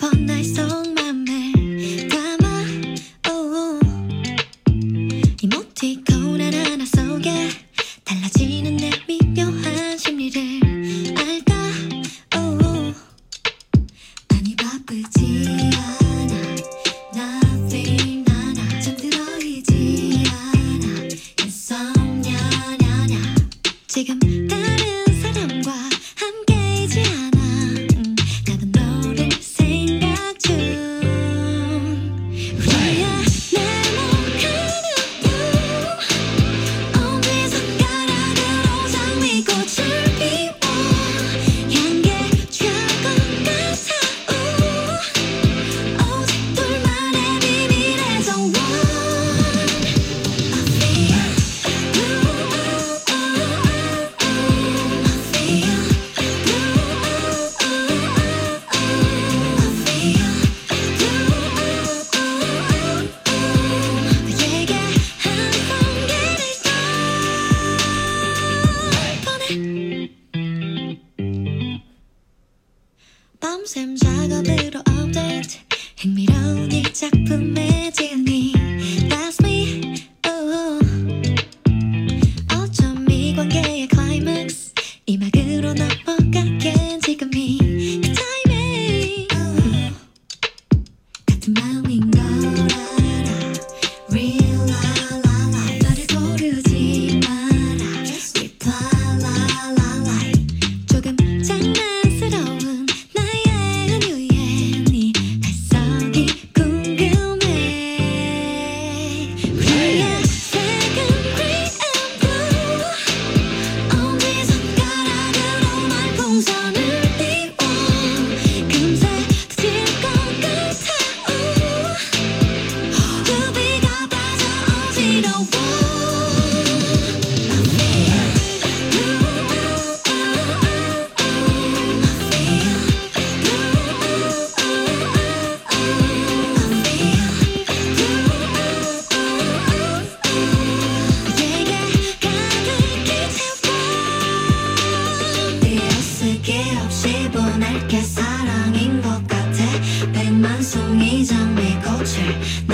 뻔날 속맘에 담아 오. 이모티콘 하나하나 속에 달라지는 내 미묘한 심리를 알까? 오. 많이 바쁘지 않아. Nothing 나나 잠들어있지 않아. Insomnia 나나 지금 다른 사람과 함께이지 없이 보낼게 사랑인 것 같아. 백만 송이 장미꽃을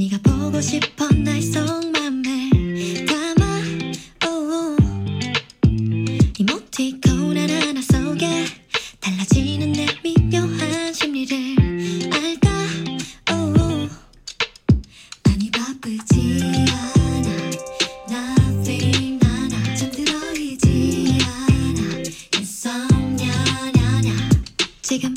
네가 보고 싶어 날 속맘에 담아. 오오. 이모티콘 하나하나 속에 달라지는 내 미묘한 심리를 알까? Oh. 오오. 많이 바쁘지 않아. Nothing 나나. 잠들어 있지 않아. Insomnia 지금